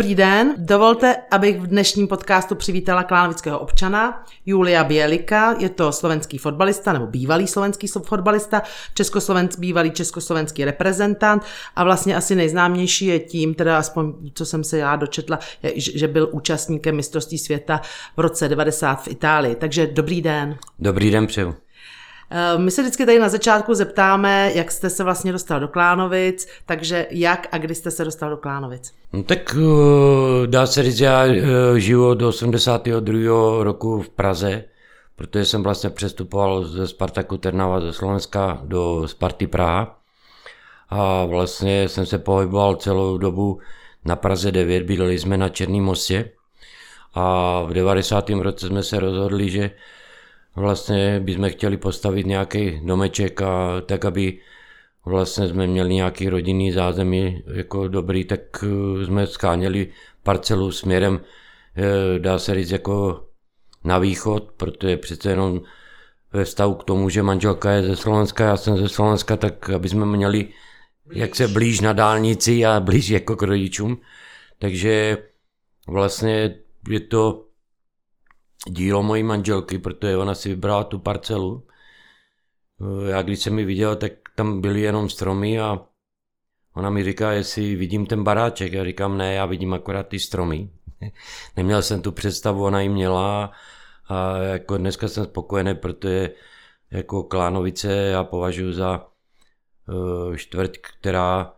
Dobrý den, dovolte, abych v dnešním podcastu přivítala klánovického občana Julia Bělika. Je to slovenský fotbalista nebo bývalý slovenský fotbalista, československý, bývalý československý reprezentant a vlastně asi nejznámější je tím, teda aspoň co jsem se já dočetla, že byl účastníkem mistrovství světa v roce 90 v Itálii. Takže dobrý den. Dobrý den přeju. Eh, my se vždycky tady na začátku zeptáme, jak jste se vlastně dostal do Klánovic, takže jak a kdy jste se dostal do Klánovic? No, tak eh, dá se říct, já eh, žiju od 82. roku v Praze, protože jsem vlastně přestupoval ze Spartaku Trnava ze Slovenska do Sparty Praha a vlastně jsem se pohyboval celou dobu na Praze 9, bydleli jsme na Černém mostě a v 90. roce jsme se rozhodli, že vlastně bychom chtěli postavit nějaký domeček a tak, aby vlastně jsme měli nějaký rodinný zázemí jako dobrý, tak eh, jsme skáněli parcelu směrem, eh, dá se říct, jako na východ, protože přece jenom ve vztahu k tomu, že manželka je ze Slovenska, já jsem ze Slovenska, tak aby jsme měli jak se blíž na dálnici a blíž jako k rodičům. Takže vlastně je to dílo mojí manželky, protože ona si vybrala tu parcelu. Já když jsem ji viděl, tak tam byly jenom stromy a ona mi říká, jestli vidím ten baráček. Já říkám, ne, já vidím akorát ty stromy. Neměl jsem tu představu, ona ji měla a jako dneska jsem spokojený, protože jako Klánovice já považuji za uh, čtvrť, která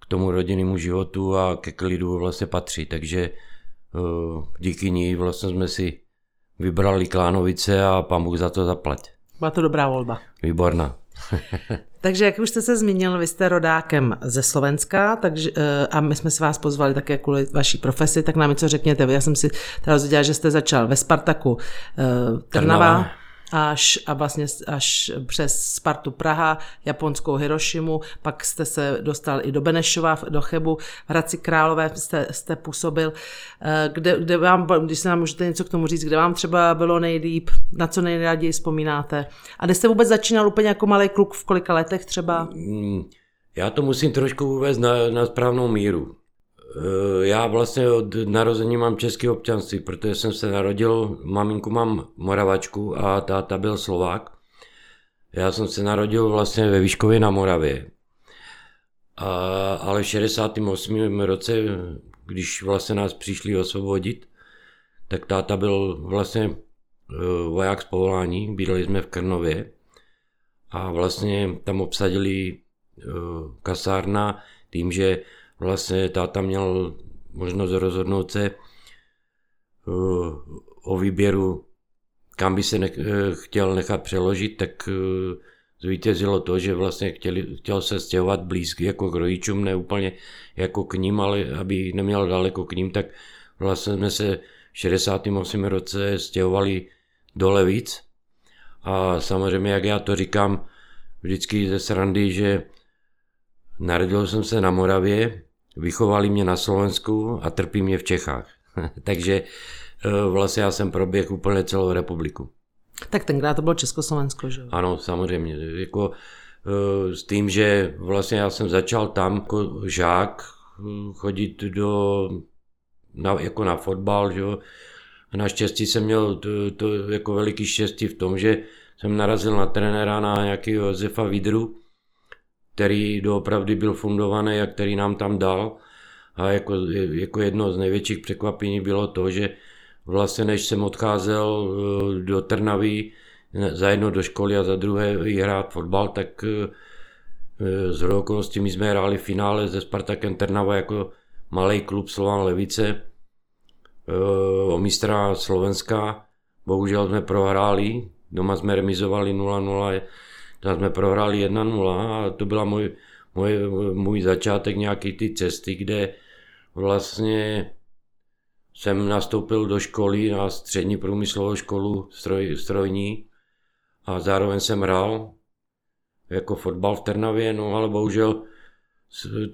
k tomu rodinnému životu a ke klidu vlastně patří. Takže uh, díky ní vlastně jsme si vybrali Klánovice a pán Bůh za to zaplať. Byla to dobrá volba. Výborná. takže jak už jste se zmínil, vy jste rodákem ze Slovenska takže, eh, a my jsme si vás pozvali také kvůli vaší profesi, tak nám něco řekněte. Já jsem si teda dozvěděla, že jste začal ve Spartaku eh, Trnava. Trnava až, a vlastně až přes Spartu Praha, japonskou Hirošimu, pak jste se dostal i do Benešova, do Chebu, v Hradci Králové jste, jste působil. Eh, kde, kde vám, když se nám můžete něco k tomu říct, kde vám třeba bylo nejlíp, na co nejraději vzpomínáte? A kde jste vůbec začínal úplně jako malý kluk, v kolika letech třeba? Mm, já to musím trošku uvést na, na správnou míru. Eh, já vlastně od narození mám české občanství, protože jsem se narodil, maminku mám Moravačku a táta byl Slovák. Já jsem se narodil vlastně ve Výškově na Moravě. A, ale v 68. roce, když vlastně nás přišli osvobodit, tak táta byl vlastně eh, voják z povolání, bydleli jsme v Krnově a vlastně tam obsadili eh, kasárna tím, že vlastně táta měl možnost rozhodnout se eh, o výběru, kam by se nech, eh, chtěl nechat přeložit, tak eh, zvítězilo to, že vlastně chtěli, chtěl se stěhovat blízky jako k rodičům, ne úplně jako k ním, ale aby neměl daleko k ním, tak vlastně jsme se v 68. roce stěhovali do Levíc. A samozřejmě, jak já to říkám vždycky ze srandy, že narodil jsem se na Moravě, Vychovali mě na Slovensku a trpí mě v Čechách. Takže eh, vlastně já jsem proběhl úplně celou republiku. Tak tenkrát to bylo Československo, že? Ano, samozřejmě. Jako, eh, s tím, že vlastně já jsem začal tam jako žák eh, chodit do, na, jako na fotbal, že Naštěstí jsem měl to, to jako veliký štěstí v tom, že jsem narazil na trenéra na nějakého Josefa Vidru, který doopravdy byl fundovaný a který nám tam dal. A jako, jako jedno z největších překvapení bylo to, že vlastně než jsem odcházel eh, do Trnavy, za jedno do školy a za druhé hrát fotbal, tak eh, z okolností my jsme hráli finále se Spartakem Trnava jako malý klub Slovan Levice eh, o mistra Slovenska. Bohužel jsme prohráli, doma jsme remizovali 0-0 tam jsme prohráli 1-0 a to byla můj, můj, můj začátek nějaký ty cesty, kde vlastně jsem nastoupil do školy na střední průmyslovou školu stroj, strojní a zároveň jsem hrál jako fotbal v Trnavě, no ale bohužel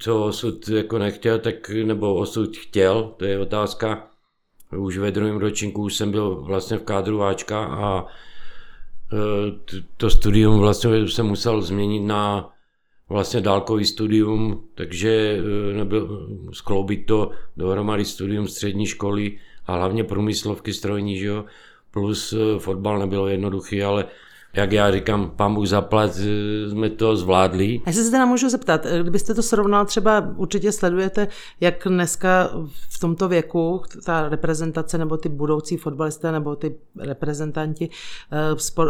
co osud jako nechtěl, tak nebo osud chtěl, to je otázka. Už ve druhém ročníku už jsem byl vlastně v kádru Ačka a to studium vlastně se musel změnit na vlastně dálkový studium, takže eh, nebyl, skloubit to dohromady studium střední školy a hlavně průmyslovky strojní, že jo, plus eh, fotbal nebylo jednoduchý, ale jak já říkám, pán Bůh zaplat, eh, jsme to zvládli. A se teda můžu zeptat, kdybyste to srovnal, třeba určitě sledujete, jak dneska v tomto věku ta reprezentace nebo ty budoucí fotbalisté nebo ty reprezentanti spor,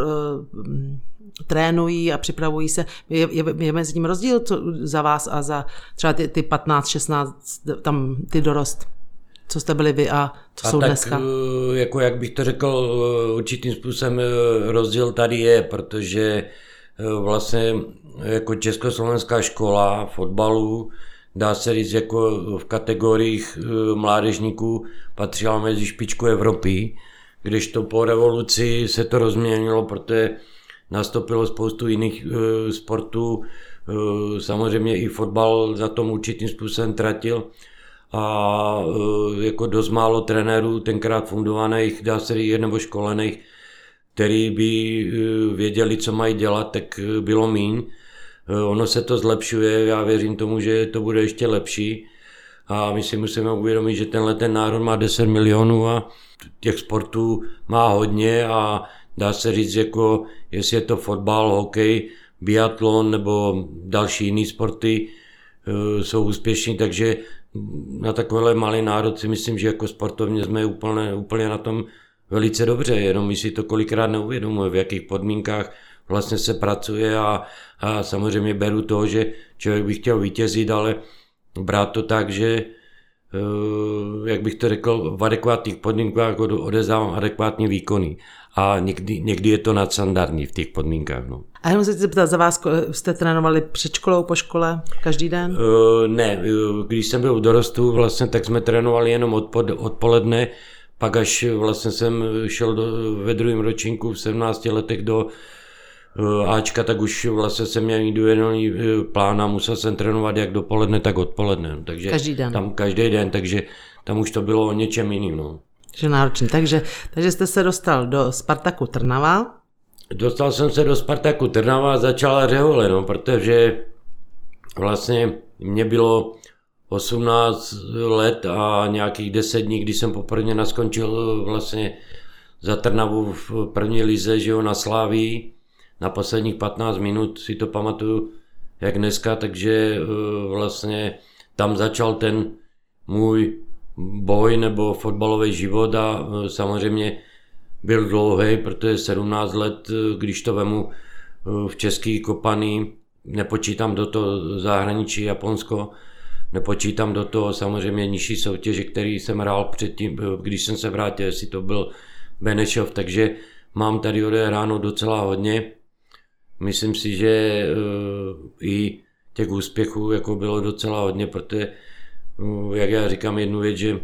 trénují a připravují se. Je, je, je mezi tím rozdíl co, za vás a za třeba ty, ty 15, 16, tam ty dorost? Co jste byli vy a co a jsou tak, dneska? Eh, jako jak bych to řekl, eh, určitým způsobem eh, rozdíl tady je, protože vlastně jako československá škola fotbalu, dá se říct, jako v kategoriích mládežníků patřila mezi špičku Evropy, to po revoluci se to rozměnilo, protože nastoupilo spoustu jiných sportů, samozřejmě i fotbal za tom určitým způsobem tratil a uh, jako dost málo trenérů tenkrát fundovaných, dá se říct, nebo školených, který by věděli, co mají dělat, tak bylo míň. Ono se to zlepšuje, já věřím tomu, že to bude ještě lepší a my si musíme uvědomit, že tenhle ten národ má 10 milionů a těch sportů má hodně a dá se říct, jako jestli je to fotbal, hokej, biatlon nebo další jiné sporty, e, jsou úspěšní, takže na takovéhle malý národ si myslím, že jako sportovně jsme úplně, úplně na tom velice dobře, jenom my si to kolikrát neuvědomuje, v jakých podmínkách vlastně se pracuje a, a samozřejmě beru to, že člověk by chtěl vítězit, ale brát to tak, že jak bych to řekl, v adekvátních podmínkách odezdávám adekvátní výkony a někdy, někdy je to nadstandardní v těch podmínkách. No. A jenom se chci zeptat, za vás jste trénovali před školou, po škole, každý den? Uh, ne, když jsem byl v dorostu, vlastně, tak jsme trénovali jenom odpod, odpoledne, pak až vlastně jsem šel do, ve druhém ročníku v 17 letech do Ačka, tak už vlastně jsem měl individuální plán a musel jsem trénovat jak dopoledne, tak odpoledne. Takže každý den. Tam každý den, takže tam už to bylo o něčem jiným. No že náročný. Takže, takže jste se dostal do Spartaku Trnava. Dostal jsem se do Spartaku Trnava a začala řehole, no, protože vlastně mě bylo 18 let a nějakých 10 dní, kdy jsem poprvé naskončil vlastně za Trnavu v první lize, že jo, na Sláví. Na posledních 15 minut si to pamatuju jak dneska, takže eh, vlastně tam začal ten můj boj nebo fotbalový život a e, samozřejmě byl dlouhý, protože 17 let, e, když to vemu v český kopaný, nepočítám do toho zahraničí Japonsko, nepočítám do toho samozřejmě nižší soutěže, který jsem hrál předtím, když jsem se vrátil, jestli to byl Benešov, takže mám tady odehráno docela hodně. Myslím si, že i těch úspěchů jako bylo docela hodně, protože jak já říkám jednu věc, že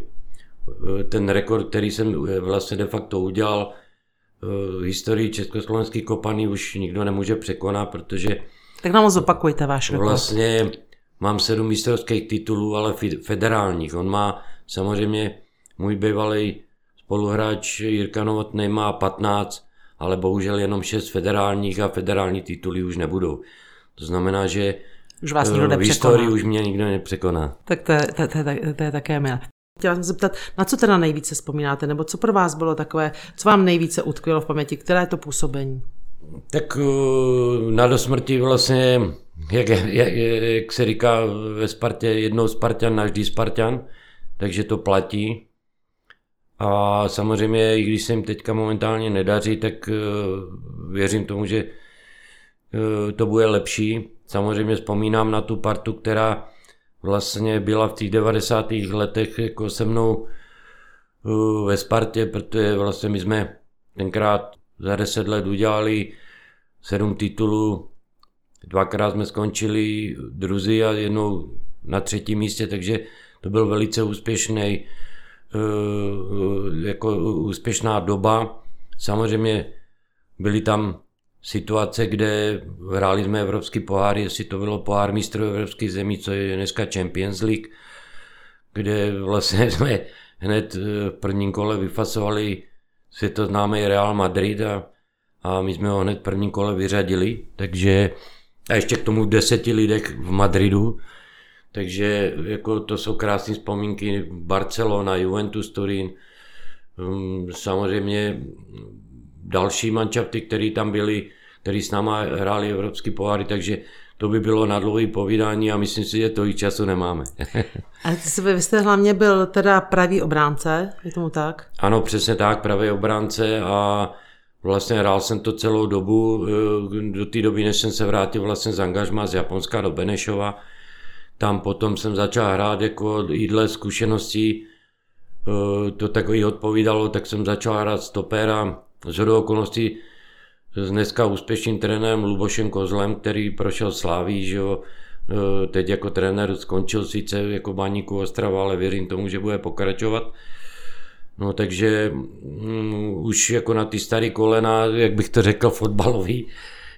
eh, ten rekord, který jsem eh, vlastně de facto udělal, eh, v historii československý kopaný už nikdo nemůže překonat, protože... Tak nám zopakujte váš rekord. Vlastně mám sedm mistrovských titulů, ale federálních. On má samozřejmě můj bývalý spoluhráč Jirka Novotný má 15, ale bohužel jenom 6 federálních a federální tituly už nebudou. To znamená, že už vás nikdo nepřekoná. V historii už mě nikdo nepřekoná. Tak to je, to, to, to, to je také milé. Chtěla jsem se zeptat, na co teda nejvíce vzpomínáte, nebo co pro vás bylo takové, co vám nejvíce utkvělo v paměti, které je to působení? Tak eh, na dosmrti vlastně, jak, jak, jak se říká ve Spartě, jednou Spartan, navždy Spartan, takže to platí. A samozřejmě, i když se jim teďka momentálně nedaří, tak eh, věřím tomu, že eh, to bude lepší. Samozřejmě vzpomínám na tu partu, která vlastně byla v těch 90. letech jako se mnou uh, ve Spartě, protože vlastně my jsme tenkrát za 10 let udělali sedm titulů, dvakrát jsme skončili druzí a jednou na třetím místě, takže to byl velice úspěšný, jako úspěšná doba. Samozřejmě byli tam situace, kde hráli jsme Evropský pohár, jestli to bylo pohár mistrů evropských zemí, co je dneska Champions League, kde vlastně jsme hned v prvním kole vyfasovali světoznámý Real Madrid a, a my jsme ho hned v prvním kole vyřadili, takže A ještě k tomu deseti lidech v Madridu. Takže jako to jsou krásné vzpomínky. Barcelona, Juventus Turín, um, samozřejmě další mančafty, které tam byly, který s náma hráli evropský poháry, takže to by bylo na dlouhý povídání a myslím si, že to i času nemáme. a vy jste hlavně byl teda pravý obránce, je tomu tak? Ano, přesně tak, pravý obránce a vlastně hrál jsem to celou dobu, eh, do té doby, než jsem se vrátil vlastně z angažma z Japonska do Benešova. Tam potom jsem začal hrát jako jídle zkušeností, eh, to takový odpovídalo, tak jsem začal hrát stopera, z okolností s dneska úspěšným trenérem Lubošem Kozlem, který prošel Sláví, že jo, e, teď jako trenér skončil sice jako baníku Ostrava, ale věřím tomu, že bude pokračovat. No takže um, už jako na ty staré kolena, jak bych to řekl, fotbalový,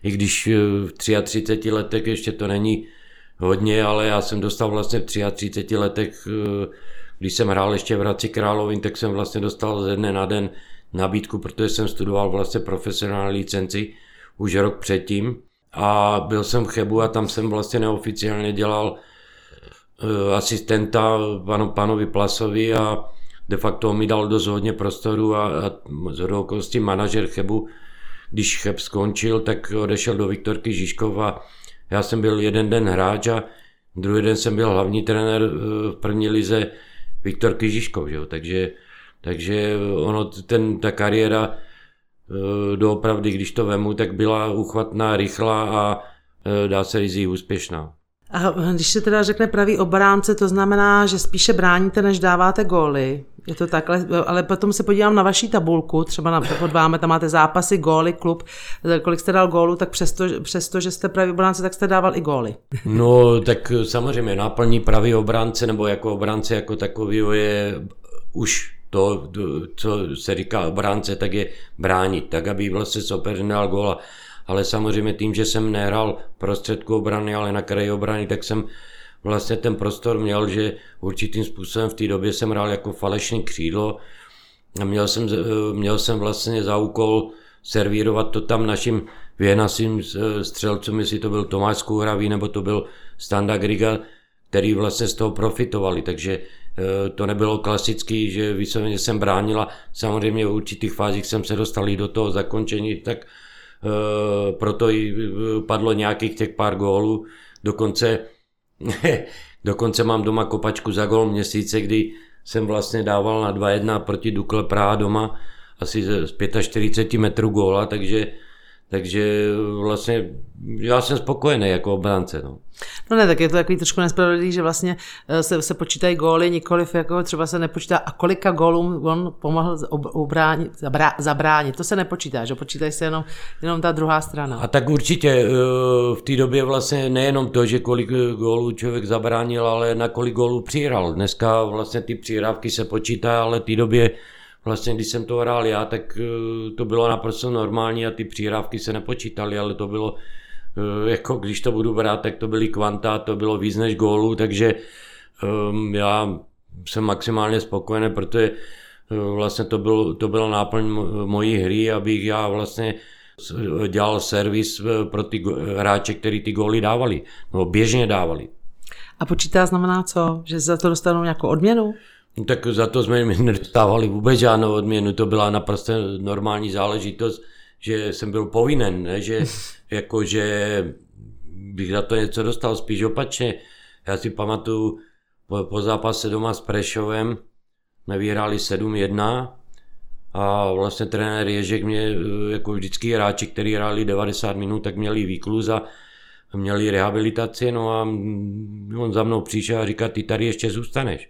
i když v 33 letech ještě to není hodně, ale já jsem dostal vlastně v 33 letech, e, když jsem hrál ještě v Hradci Královin, tak jsem vlastně dostal ze dne na den nabídku, protože jsem studoval vlastně profesionální licenci už rok předtím. A byl jsem v Chebu a tam jsem vlastně neoficiálně dělal uh, asistenta panu, panovi Plasovi a de facto mi dal dost hodně prostoru a, a z okolností manažer Chebu, když Cheb skončil, tak odešel do Viktorky Žižkov a já jsem byl jeden den hráč a druhý den jsem byl hlavní trenér eh, v první lize Viktorky Žižkov, že? takže takže ono, ten, ta kariéra e, doopravdy, když to vemu, tak byla uchvatná, rychlá a e, dá se říct úspěšná. A když se teda řekne pravý obránce, to znamená, že spíše bráníte, než dáváte góly. Je to tak, ale potom se podívám na vaší tabulku, třeba na, pod vámi, tam máte zápasy, góly, klub, kolik jste dal gólů, tak přesto, přesto, že jste pravý obránce, tak jste dával i góly. No, tak samozřejmě náplní pravý obránce, nebo jako obránce jako takový je už to, co se říká obránce, tak je bránit, tak aby vlastně super nedal góla. Ale samozřejmě tím, že jsem nehrál prostředku obrany, ale na kraji obrany, tak jsem vlastně ten prostor měl, že určitým způsobem v té době jsem hrál jako falešný křídlo a měl jsem, měl jsem vlastně za úkol servírovat to tam našim věnasím střelcům, jestli to byl Tomáš Skouravý nebo to byl Standa Griga, který vlastně z toho profitovali, takže Eh, to nebylo klasický, že víceméně jsem bránila. Samozřejmě v určitých fázích jsem se dostal i do toho zakončení, tak eh, proto i eh, padlo nějakých těch pár gólů. Dokonce, dokonce mám doma kopačku za gól měsíce, kdy jsem vlastně dával na 2-1 proti Dukle Praha doma asi z 45 metrů góla, takže takže vlastně já jsem spokojený jako obránce. No. no ne, tak je to takový trošku nespravedlivý, že vlastně eh, se, se počítají góly, nikoliv jako třeba se nepočítá, a kolika gólů on pomohl ubránit, zabrá, zabránit. To se nepočítá, že počítají se jenom, jenom ta druhá strana. A tak určitě eh, v té době vlastně nejenom to, že kolik gólů člověk zabránil, ale na kolik gólů přihrál. Dneska vlastně ty přihrávky se počítá, ale v té době vlastně když jsem to hrál já, tak eh, to bylo naprosto normální a ty přihrávky se nepočítaly, ale to bylo, eh, jako když to budu brát, tak to byly kvanta, to bylo víc než gólů, takže um, já jsem maximálně spokojený, protože uh, vlastně to, bylo, to byla náplň mojí hry, abych já vlastně dělal servis pro ty hráče, který ty góly dávali, nebo běžně dávali. A počítá znamená co? Že za to dostanou nějakou odměnu? No, tak za to jsme nedostávali vůbec žádnou odměnu, to byla naprosto normální záležitost, že jsem byl povinen, ne? že jako, že bych za to něco dostal, spíš opačně. Já si pamatuju po, po zápase doma s Prešovem, jsme vyhráli 7-1 a vlastně trenér Ježek mě, jako vždycky hráči, kteří hráli 90 minut, tak měli výkluz a měli rehabilitaci, no a on za mnou přišel a říká, ty tady ještě zůstaneš.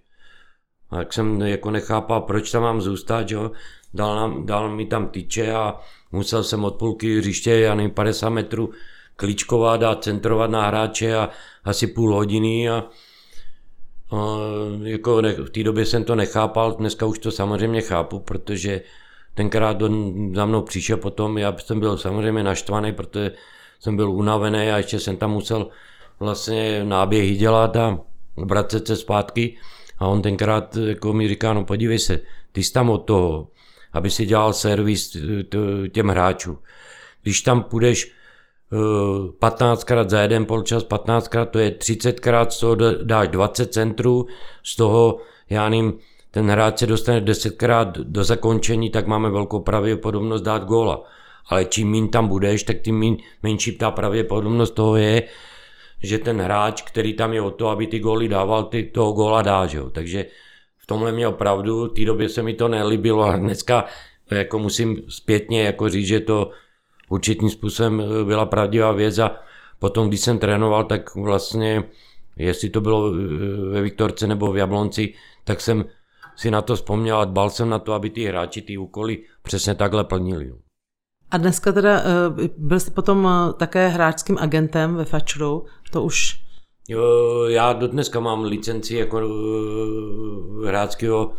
A jak jsem jako nechápal, proč tam mám zůstat, jo? Dal, nám, dal mi tam tyče a musel jsem od půlky hřiště, já nevím, 50 metrů klíčkovat a centrovat na hráče a asi půl hodiny a, a jako ne, v té době jsem to nechápal, dneska už to samozřejmě chápu, protože tenkrát on za mnou přišel potom, já jsem byl samozřejmě naštvaný, protože jsem byl unavený a ještě jsem tam musel vlastně náběhy dělat a vracet se zpátky. A on tenkrát jako mi říká, no podívej se, ty jsi tam od toho, aby si dělal servis těm hráčům. Když tam půjdeš 15krát za jeden polčas, 15krát to je 30krát, z toho dáš 20 centrů, z toho, já nevím, ten hráč se dostane 10krát do zakončení, tak máme velkou pravděpodobnost dát góla. Ale čím méně tam budeš, tak tím mín, menší ta pravděpodobnost toho je, že ten hráč, který tam je o to, aby ty góly dával, ty toho góla dá. Že jo? Takže v tomhle mě opravdu, v té době se mi to nelíbilo a dneska jako musím zpětně jako říct, že to určitým způsobem byla pravdivá věc a potom, když jsem trénoval, tak vlastně, jestli to bylo ve Viktorce nebo v Jablonci, tak jsem si na to vzpomněl a dbal jsem na to, aby ty hráči ty úkoly přesně takhle plnili. A dneska teda eh, byl jste potom eh, také hráčským agentem ve Fatcheru, to už... Jo, já do dneska mám licenci jako eh, hráčského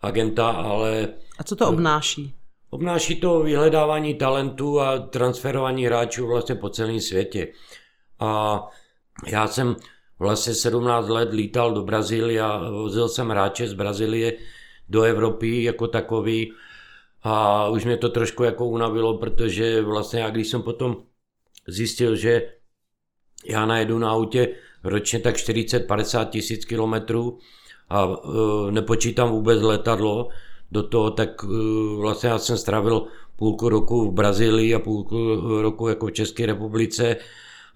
agenta, ale... A co to obnáší? Obnáší to vyhledávání talentů a transferování hráčů vlastně po celém světě. A já jsem vlastně 17 let lítal do Brazílie a vozil jsem hráče z Brazílie do Evropy jako takový a už mě to trošku jako unavilo, protože vlastně já když jsem potom zjistil, že já najedu na autě ročně tak 40-50 tisíc kilometrů a uh, nepočítám vůbec letadlo do toho, tak uh, vlastně já jsem strávil půlku roku v Brazílii a půlku roku jako v České republice.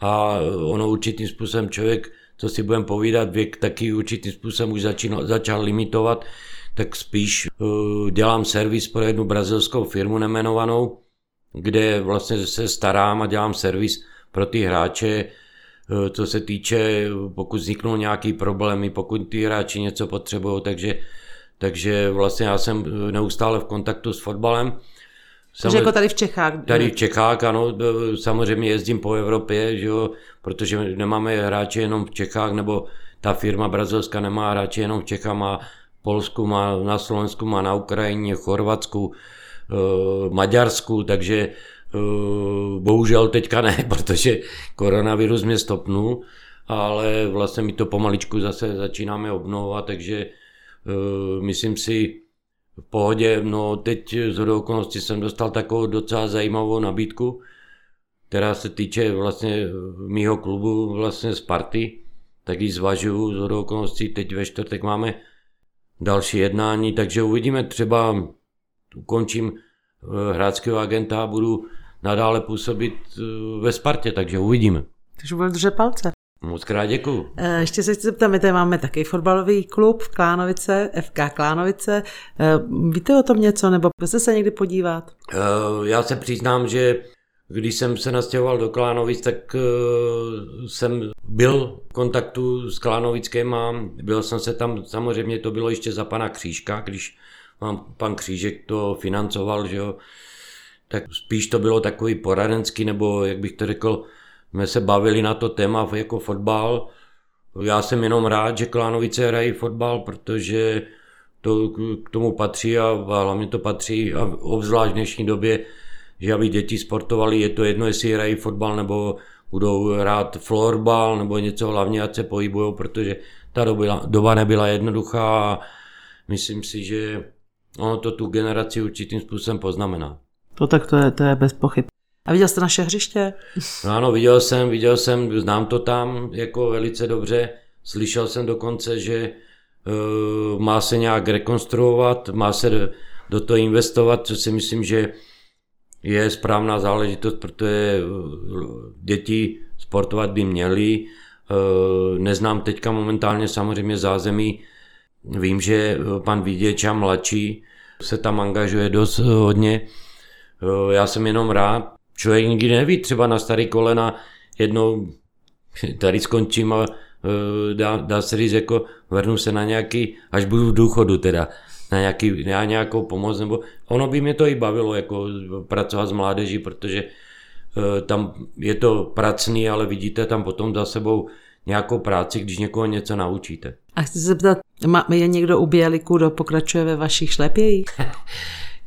A ono určitým způsobem člověk co si budeme povídat, věk taky určitým způsobem už začínal, začal limitovat, tak spíš uh, dělám servis pro jednu brazilskou firmu nemenovanou, kde vlastně se starám a dělám servis pro ty hráče, uh, co se týče, pokud vzniknou nějaký problémy, pokud ty hráči něco potřebují, takže, takže vlastně já jsem neustále v kontaktu s fotbalem takže jako tady v Čechách. Tady v Čechách, ano, samozřejmě jezdím po Evropě, že jo, protože nemáme hráče jenom v Čechách, nebo ta firma brazilská nemá hráče jenom v Čechách, má Polsku, má na Slovensku, má na Ukrajině, Chorvatsku, eh, Maďarsku, takže eh, bohužel teďka ne, protože koronavirus mě stopnul, ale vlastně my to pomaličku zase začínáme obnovovat, takže eh, myslím si, v pohodě. No teď z okolností jsem dostal takovou docela zajímavou nabídku, která se týče vlastně mýho klubu, vlastně Sparty, tak ji zvažuju z okolností. Teď ve čtvrtek máme další jednání, takže uvidíme, třeba ukončím eh, hráčského agenta a budu nadále působit eh, ve Spartě, takže uvidíme. Takže budeme držet palce. Moc krát děkuju. Eh, ještě se chci zeptat, my tady máme taky fotbalový klub v Klánovice, FK Klánovice. Víte o tom něco, nebo jste se někdy podívat? Já se přiznám, že když jsem se nastěhoval do Klánovic, tak jsem byl v kontaktu s Klánovickým a byl jsem se tam, samozřejmě to bylo ještě za pana Křížka, když vám pan Křížek to financoval, že jo, tak spíš to bylo takový poradenský, nebo jak bych to řekl, jsme se bavili na to téma jako fotbal. Já jsem jenom rád, že Klánovice hrají fotbal, protože to k tomu patří a, hlavně to patří a obzvlášť v dnešní době, že aby děti sportovali, je to jedno, jestli hrají fotbal nebo budou hrát florbal nebo něco, hlavně ať se pohybují, protože ta doba, doba nebyla jednoduchá a myslím si, že ono to tu generaci určitým způsobem poznamená. To tak to je, to je bez pochyb. A viděl jste naše hřiště? No ano, viděl jsem, viděl jsem, znám to tam jako velice dobře. Slyšel jsem dokonce, že uh, má se nějak rekonstruovat, má se do toho investovat, co si myslím, že je správná záležitost, protože děti sportovat by měly. Uh, neznám teďka momentálně samozřejmě zázemí. Vím, že pan Viděča mladší se tam angažuje dost hodně. Já jsem jenom rád, člověk nikdy neví, třeba na starý kolena jednou tady skončím a dá, dá se říct, jako vrhnu se na nějaký, až budu v důchodu teda, na, nějaký, na nějakou pomoc, nebo ono by mě to i bavilo, jako pracovat s mládeží, protože e, tam je to pracný, ale vidíte tam potom za sebou nějakou práci, když někoho něco naučíte. A chci se zeptat, je někdo u Běliku, kdo pokračuje ve vašich šlepějích?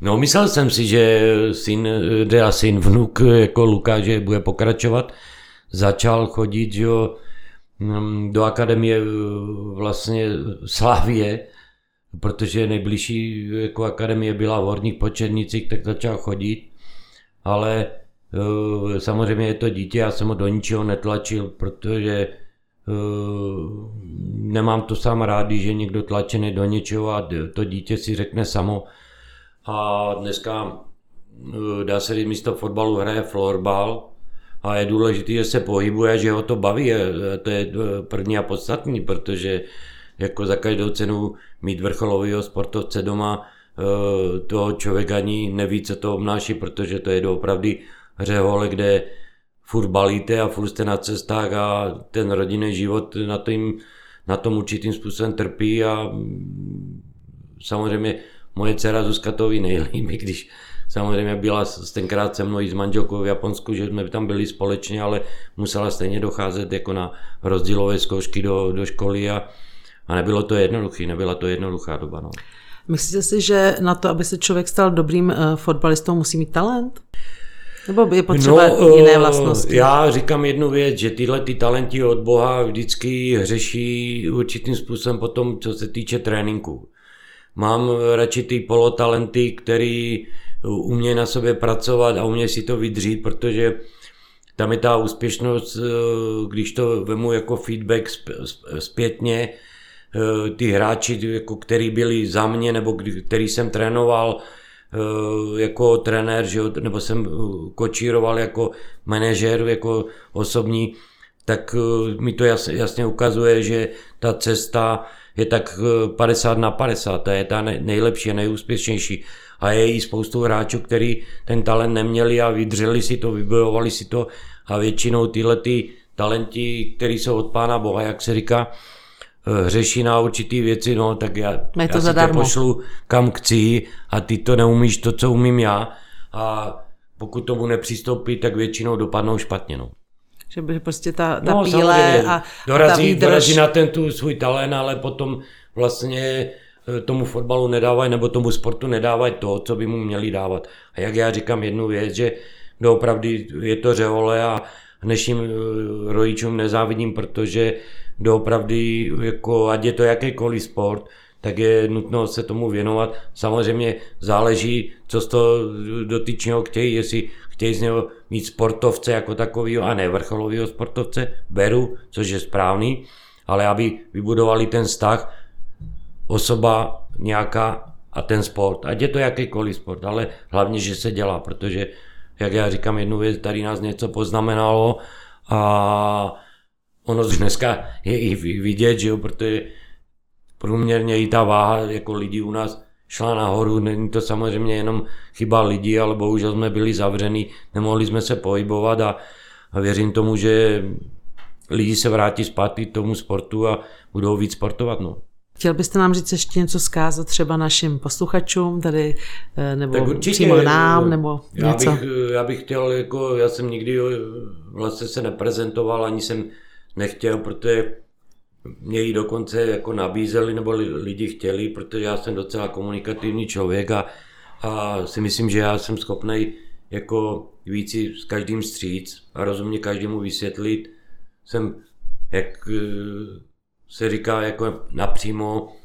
No, myslel jsem si, že syn, teda syn, vnuk jako Lukáš, že bude pokračovat. Začal chodit, jo, mm, do akademie vlastně Slávie, protože nejbližší jako akademie byla v Horních Počernicích, tak začal chodit. Ale Samozřejmě je to dítě, já jsem ho do ničeho netlačil, protože nemám to sám rád, je někdo tlačený do něčeho a to dítě si řekne samo. A dneska dá se říct, místo fotbalu hraje florbal a je důležité, že se pohybuje, že ho to baví. To je první a podstatný, protože jako za každou cenu mít vrcholového sportovce doma, eh, toho člověk ani neví, co to obnáší, protože to je opravdu řehole, kde furt balíte a furt jste na cestách a ten rodinný život na, tým, na tom určitým způsobem trpí a mm, samozřejmě moje dcera Zuzka to ví nejlíp, když samozřejmě byla tenkrát se mnou i s manželkou v Japonsku, že jsme tam byli společně, ale musela stejně docházet jako na rozdílové zkoušky do, do školy a, a nebylo to jednoduché, nebyla to jednoduchá doba. No. Myslíte si, že na to, aby se člověk stal dobrým uh, fotbalistou, musí mít talent? Nebo je potřeba no, jiné vlastnosti? Já říkám jednu věc, že tyhle ty talenti od Boha vždycky řeší určitým způsobem potom, co se týče tréninku. Mám radši ty polotalenty, který umějí na sobě pracovat a umějí si to vydřít, protože tam je ta úspěšnost, eh, když to vemu jako feedback zpětně, eh, ty hráči, jako který byli za mě, nebo který jsem trénoval eh, jako trenér, že, nebo jsem kočíroval jako manažer, jako osobní, tak mi to jasně, jasně ukazuje, že ta cesta je tak 50 na 50, to je ta nejlepší nejúspěšnější. A je i spoustu hráčů, který ten talent neměli a vydřeli si to, vybojovali si to a většinou tyhle ty talenti, které jsou od pána Boha, jak se říká, eh, řeší na určitý věci, no tak já, já to si tě pošlu kam chci a ty to neumíš to, co umím já a pokud tomu nepřistoupí, tak většinou dopadnou špatně. No. Že by prostě ta, ta no, píle a dorazí, ta výdrž... dorazí na ten tu svůj talent, ale potom vlastně Eh, tomu fotbalu nedávají nebo tomu sportu nedávají to, co by mu měli dávat. A jak já říkám jednu věc, že doopravdy je to řehole a dnešním eh, rodičům nezávidím, protože doopravdy, jako, ať je to jakýkoliv sport, tak je nutno se tomu věnovat. Samozřejmě záleží, co z toho dotyčného chtějí, jestli chtějí z něho mít sportovce jako takového a ne vrcholového sportovce, beru, což je správný, ale aby vybudovali ten vztah, osoba nějaká a ten sport, ať je to jakýkoliv sport, ale hlavně, že se dělá, protože, jak já říkám jednu věc, tady nás něco poznamenalo a ono dneska je i vidět, že jo, protože průměrně i ta váha jako lidí u nás šla nahoru, není to samozřejmě jenom chyba lidí, ale bohužel jsme byli zavření, nemohli jsme se pohybovat a, a věřím tomu, že lidi se vrátí zpátky k tomu sportu a budou víc sportovat. No. Chtěl byste nám říct ještě něco zkázat třeba našim posluchačům tady, eh, nebo tak určitě, přímo nám, nebo já něco? Bych, já bych chtěl, jako, já jsem nikdy vlastně se neprezentoval, ani jsem nechtěl, protože mě ji dokonce jako nabízeli, nebo lidi chtěli, protože já jsem docela komunikativní člověk a, a si myslím, že já jsem schopný jako víc s každým stříc a rozumně každému vysvětlit. Jsem jak se říká jako napřímo,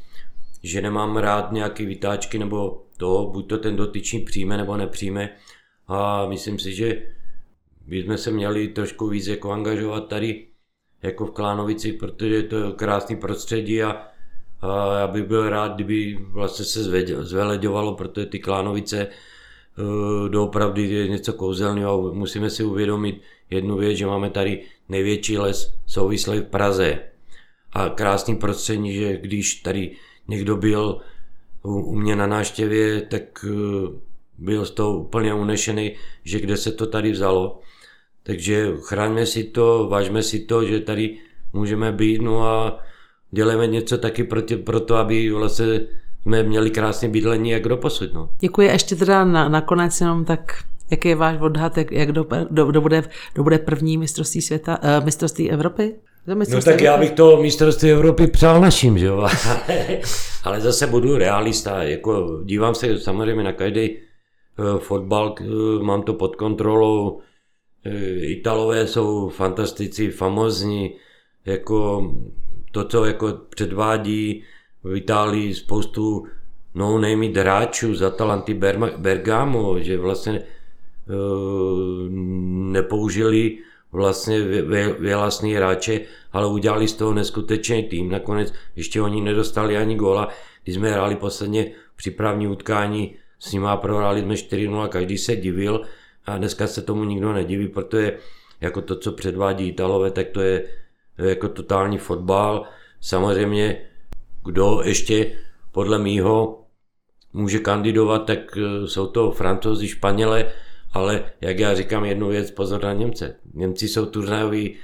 že nemám rád nějaké vytáčky nebo to, buď to ten dotyčný přijme nebo nepřijme. A myslím si, že bychom se měli trošku víc jako angažovat tady jako v Klánovici, protože je to krásný prostředí a, a já bych byl rád, kdyby vlastně se zveleďovalo, protože ty Klánovice uh, doopravdy je něco kouzelného musíme si uvědomit jednu věc, že máme tady největší les souvislý v Praze a krásný prostředí, že když tady někdo byl u mě na náštěvě, tak eh, byl z toho úplně unešený, že kde se to tady vzalo. Takže chráňme si to, vážme si to, že tady můžeme být, no a děláme něco taky pro, tě, pro to, aby vlastně jsme měli krásné bydlení, jak do posud. No. Děkuji. Ještě teda na, nakonec jenom tak Jaký je váš odhad, jak, jak do, do, do, bude, do bude první mistrovství světa, uh, mistrovství Evropy? No tak já bych to mistrovství Evropy přál naším, že jo? Ale zase budu realista, jako dívám se samozřejmě na každý uh, fotbal, uh, mám to pod kontrolou, Italové jsou fantastici, famozní, jako to, co jako předvádí v Itálii spoustu no name hráčů z Atalanty Bergamo, že vlastně nepoužili vlastně vělasný hráče, ale udělali z toho neskutečný tým. Nakonec ještě oni nedostali ani góla. Když jsme hráli posledně přípravní utkání, s nima prohráli jsme 4-0, každý se divil a dneska se tomu nikdo nediví, protože jako to, co předvádí Italové, tak to je jako totální fotbal. Samozřejmě, kdo ještě podle mýho může kandidovat, tak e, jsou to francouzi, Španěle, ale jak já říkám jednu věc, pozor na Němce. Němci jsou turnajový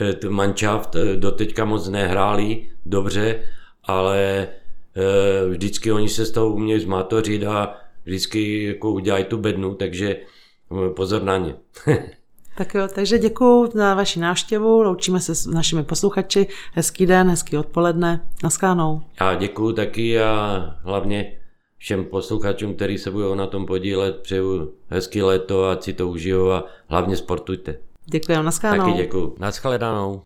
e, manšaft, e, doteďka moc nehráli dobře, ale vždycky oni se z toho umějí zmátořit a vždycky jako udělají tu bednu, takže pozor na ně. Tak jo, takže děkuji za vaši návštěvu, loučíme se s našimi posluchači, hezký den, hezký odpoledne, naschánou. Já děkuji taky a hlavně všem posluchačům, kteří se budou na tom podílet, přeju hezký léto a si to užijou a hlavně sportujte. Děkuji, naschánou. Taky děkuji. Naschledanou.